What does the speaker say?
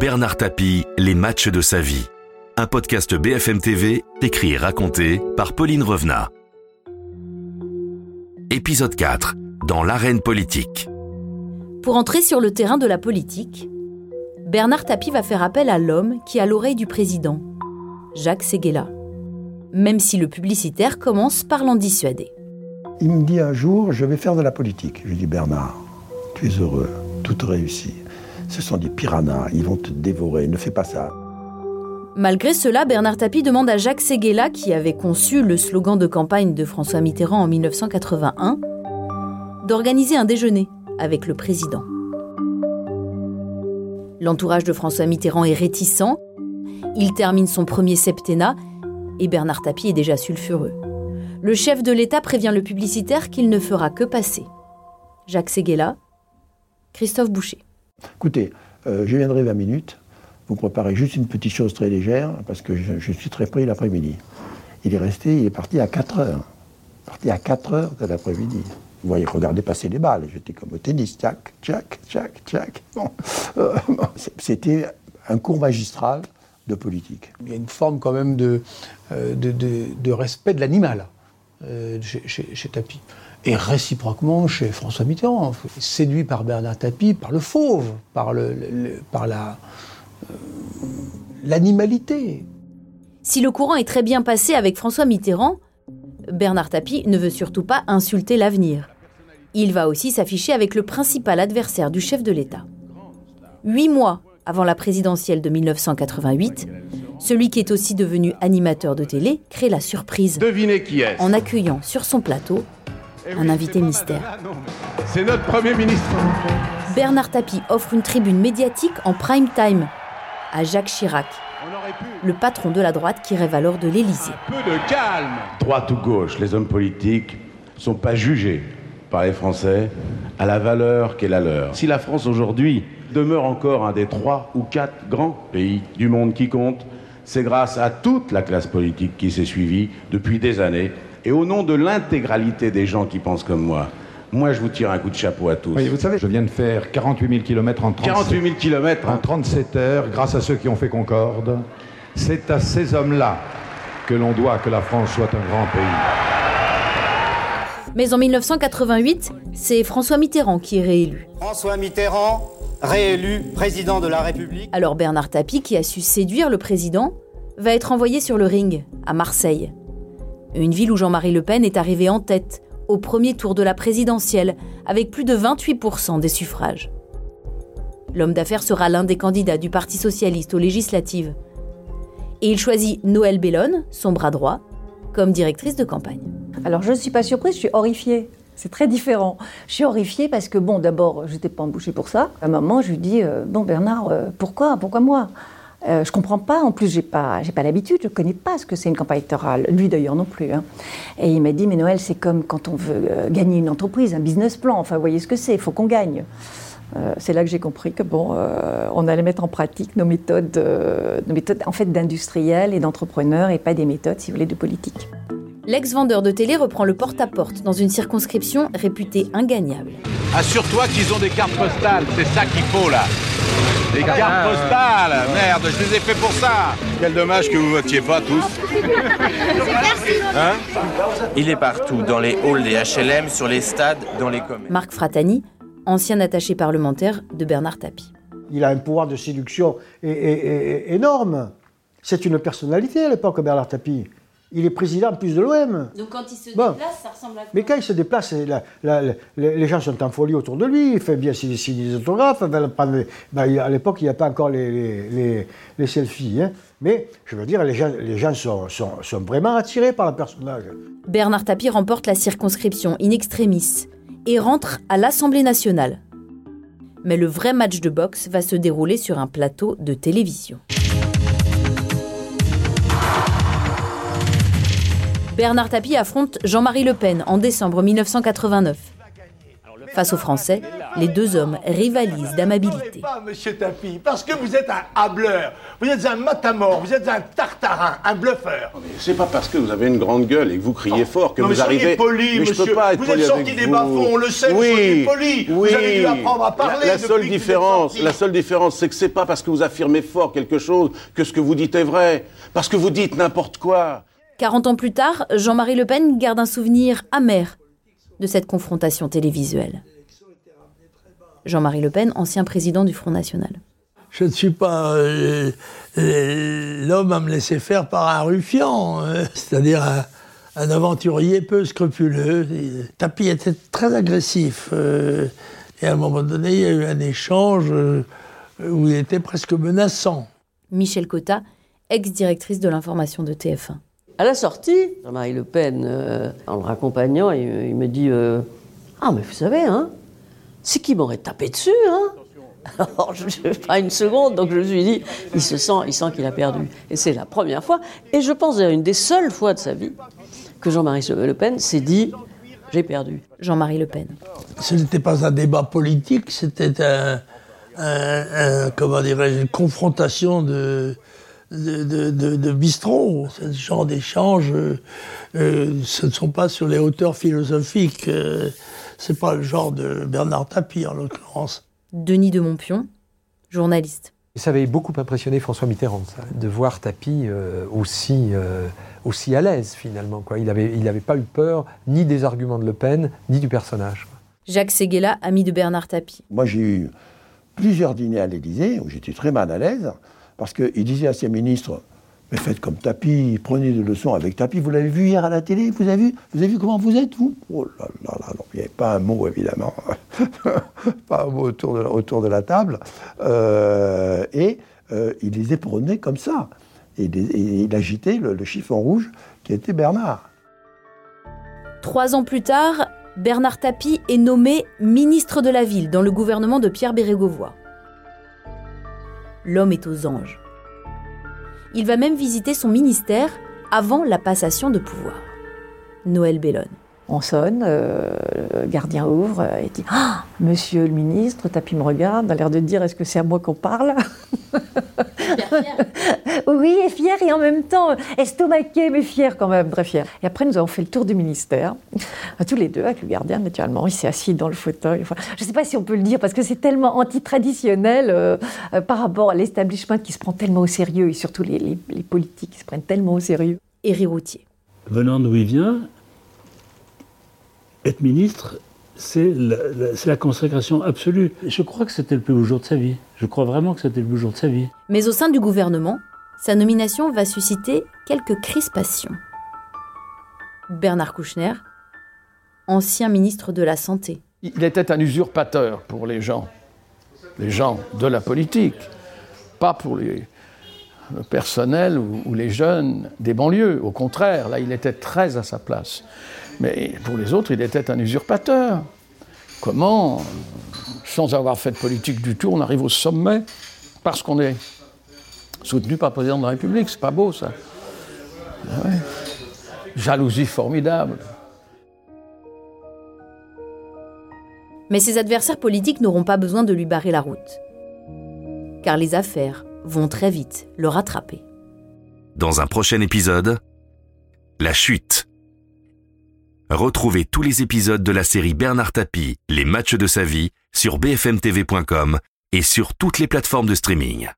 Bernard Tapie, les matchs de sa vie. Un podcast BFM TV, écrit et raconté par Pauline Revenat. Épisode 4. Dans l'arène politique. Pour entrer sur le terrain de la politique, Bernard Tapie va faire appel à l'homme qui a l'oreille du président, Jacques Séguéla. Même si le publicitaire commence par l'en dissuader. Il me dit un jour, je vais faire de la politique. Je lui dis, Bernard, tu es heureux, tout réussi. Ce sont des piranhas, ils vont te dévorer, ne fais pas ça. Malgré cela, Bernard Tapie demande à Jacques Séguéla, qui avait conçu le slogan de campagne de François Mitterrand en 1981, d'organiser un déjeuner avec le président. L'entourage de François Mitterrand est réticent, il termine son premier septennat et Bernard Tapie est déjà sulfureux. Le chef de l'État prévient le publicitaire qu'il ne fera que passer. Jacques Séguéla, Christophe Boucher. Écoutez, euh, je viendrai 20 minutes. Vous préparez juste une petite chose très légère, parce que je, suis très pris l'après-midi. Il est resté, il est parti à 4 heures. Parti à 4 heures de l'après-midi. Vous voyez, regardez passer les balles. J'étais comme au tennis, tchac, tchac, tchac, tchac. Euh, c'était un cours magistral de politique. Il y a une forme quand même de, euh, de, respect de l'animal chez, chez Tapi et réciproquement chez François Mitterrand. Séduit par Bernard Tapie, par le fauve, par, le, par la, euh, l'animalité. Si le courant est très bien passé avec François Mitterrand, Bernard Tapie ne veut surtout pas insulter l'avenir. Il va aussi s'afficher avec le principal adversaire du chef de l'État. Huit mois avant la présidentielle de 1988, celui qui est aussi devenu animateur de télé crée la surprise Devinez qui est en accueillant sur son plateau un invité mystère. C'est notre Premier ministre. Bernard Tapie offre une tribune médiatique en prime time à Jacques Chirac, le patron de la droite qui rêve alors de l'Élysée. Peu de calme. Droite ou gauche, les hommes politiques ne sont pas jugés par les Français à la valeur qu'est la leur. Si la France aujourd'hui demeure encore un des trois ou quatre grands pays du monde qui compte, c'est grâce à toute la classe politique qui s'est suivie depuis des années et au nom de l'intégralité des gens qui pensent comme moi, moi, je vous tire un coup de chapeau à tous. Oui, vous savez, je viens de faire 48 000 km en 37, 48 en 37 heures, grâce à ceux qui ont fait Concorde. C'est à ces hommes-là que l'on doit que la France soit un grand pays. Mais en 1988, c'est François Mitterrand qui est réélu. François Mitterrand, réélu président de la République. Alors Bernard Tapie, qui a su séduire le président, va être envoyé sur le ring, à Marseille une ville où Jean-Marie Le Pen est arrivé en tête au premier tour de la présidentielle avec plus de 28% des suffrages. L'homme d'affaires sera l'un des candidats du Parti socialiste aux législatives. Et il choisit Noël Bellone, son bras droit, comme directrice de campagne. Alors je ne suis pas surprise, je suis horrifiée. C'est très différent. Je suis horrifiée parce que, bon, d'abord, je n'étais pas embauchée pour ça. À un moment, je lui dis euh, Bon, Bernard, euh, pourquoi? Pourquoi moi? Euh, je comprends pas. En plus, j'ai pas, j'ai pas l'habitude. Je connais pas ce que c'est une campagne électorale. Lui d'ailleurs non plus. Hein. Et il m'a dit, mais Noël, c'est comme quand on veut euh, gagner une entreprise, un business plan. Enfin, vous voyez ce que c'est. Il faut qu'on gagne. Euh, c'est là que j'ai compris que bon, on allait mettre en pratique nos méthodes, nos méthodes en fait d'industriels et d'entrepreneurs et pas des méthodes, si vous voulez, de politique. L'ex-vendeur de télé reprend le porte-à-porte -porte dans une circonscription réputée ingagnable. Assure-toi qu'ils ont des cartes postales, c'est ça qu'il faut là. Des cartes postales Merde, je les ai fait pour ça Quel dommage que vous votiez pas tous. Hein Il est partout, dans les halls des HLM, sur les stades, dans les commerces. Marc Fratani, ancien attaché parlementaire de Bernard Tapie. Il a un pouvoir de séduction énorme. C'est une personnalité à l'époque, Bernard Tapie il est président en plus de l'OM. Donc quand il se déplace, ça ressemble à quoi Mais quand il se déplace, les gens sont en folie autour de lui, il fait bien signer des autographes. Ben, à l'époque, il n'y a pas encore les, selfies. Hein. Mais je veux dire, les gens, les gens sont, sont, vraiment attirés par le personnage. Bernard Tapie remporte la circonscription in extremis et rentre à l'Assemblée nationale. Mais le vrai match de boxe va se dérouler sur un plateau de télévision. Bernard Tapie affronte Jean-Marie Le Pen en décembre 1989. Face aux Français, les deux hommes rivalisent d'amabilité. pas, monsieur Tapi, parce que vous êtes un hableur, vous êtes un matamor, vous êtes un tartarin, un bluffeur. C'est pas parce que vous avez une grande gueule et que vous criez fort que Non, vous arrivez. poli, mais je monsieur. peux pas être Vous poli êtes sorti des vous. bas-fonds, on le sait, oui, soyez poli. Vous Oui. avez dû apprendre à parler La, la seule vous différence, la seule différence, c'est que c'est pas parce que vous affirmez fort quelque chose que ce que vous dites est vrai. Parce que vous dites n'importe quoi. 40 ans plus tard, Jean-Marie Le Pen garde un souvenir amer de cette confrontation télévisuelle. Jean-Marie Le Pen, ancien président du Front National. Je ne suis pas euh, euh, l'homme à me laisser faire par un ruffian, euh, c'est-à-dire un, un aventurier peu scrupuleux. Tapi était très agressif. euh, et à un moment donné, il y a eu un échange où il était presque menaçant. Michel Cotta, ex-directrice de l'information de TF1. À la sortie, Jean-Marie Le Pen, euh, en le raccompagnant, il, il me dit euh, Ah, mais vous savez, hein, c'est qui m'aurait tapé dessus, hein Alors, je n'ai pas une seconde, donc je me suis dit Il se sent, il sent qu'il a perdu. Et c'est la première fois, et je pense d'ailleurs une des seules fois de sa vie, que Jean-Marie Le Pen s'est dit J'ai perdu. Jean-Marie Le Pen. Ce n'était pas un débat politique, c'était un, un- un- comment dirais-je, une confrontation de, de, de, de- de bistrot. Ce genre d'échange, euh, euh, ce ne sont pas sur les hauteurs philosophiques. euh, c'est pas le genre de Bernard Tapie, en l'occurrence. Denis de Montpion, journaliste. Ça avait beaucoup impressionné François Mitterrand, ça, de voir Tapi euh, aussi, euh, aussi à l'aise finalement. Quoi. Il n'avait il avait pas eu peur ni des arguments de Le Pen, ni du personnage. Jacques Séguéla, ami de Bernard Tapie. Moi, j'ai eu plusieurs dîners à l'Élysée où j'étais très mal à l'aise parce qu'il disait à ses ministres Mais faites comme Tapi, prenez des leçons avec Tapi. Vous l'avez vu hier à la télé Vous avez vu Vous avez vu comment vous êtes, vous? Oh là là il n'y avait pas un mot, évidemment. pas un mot autour de la, table. Euh, et euh, il les éprenait comme ça. Et, il agitait le, le chiffon rouge qui était Bernard. Trois ans plus tard, Bernard Tapie est nommé ministre de la Ville dans le gouvernement de Pierre Bérégovoy. L'homme est aux anges. Il va même visiter son ministère avant la passation de pouvoir. Noël Bellone. On sonne, euh, le gardien ouvre et dit Ah, Monsieur le ministre, Tapi me regarde, a l'air de dire Est-ce que c'est à moi qu'on parle? Oui, et fier et en même temps estomaqué, mais fier quand même, très fier. Et après, nous avons fait le tour du ministère, tous les deux, avec le gardien, naturellement. Il s'est assis dans le fauteuil. Enfin, je ne sais pas si on peut le dire, parce que c'est tellement antitraditionnel euh, euh, par rapport à l'establishment qui se prend tellement au sérieux, et surtout les, les- les politiques qui se prennent tellement au sérieux. Éric Routier. venant d'où il vient, être ministre, c'est la, la- c'est la consécration absolue. Je crois que c'était le plus beau jour de sa vie. Je crois vraiment que c'était le plus beau jour de sa vie. Mais au sein du gouvernement, sa nomination va susciter quelques crispations. Bernard Kouchner, ancien ministre de la Santé. Il était un usurpateur pour les gens, les gens de la politique, pas pour les, le personnel ou, ou les jeunes des banlieues. Au contraire, là, il était très à sa place. Mais pour les autres, il était un usurpateur. Comment, sans avoir fait de politique du tout, on arrive au sommet parce qu'on est soutenu par le président de la République? C'est pas beau, ça. Ah ouais. Jalousie formidable. Mais ses adversaires politiques n'auront pas besoin de lui barrer la route. Car les affaires vont très vite le rattraper. Dans un prochain épisode, La chute. Retrouvez tous les épisodes de la série Bernard Tapie, Les matchs de sa vie sur bfmtv.com et sur toutes les plateformes de streaming.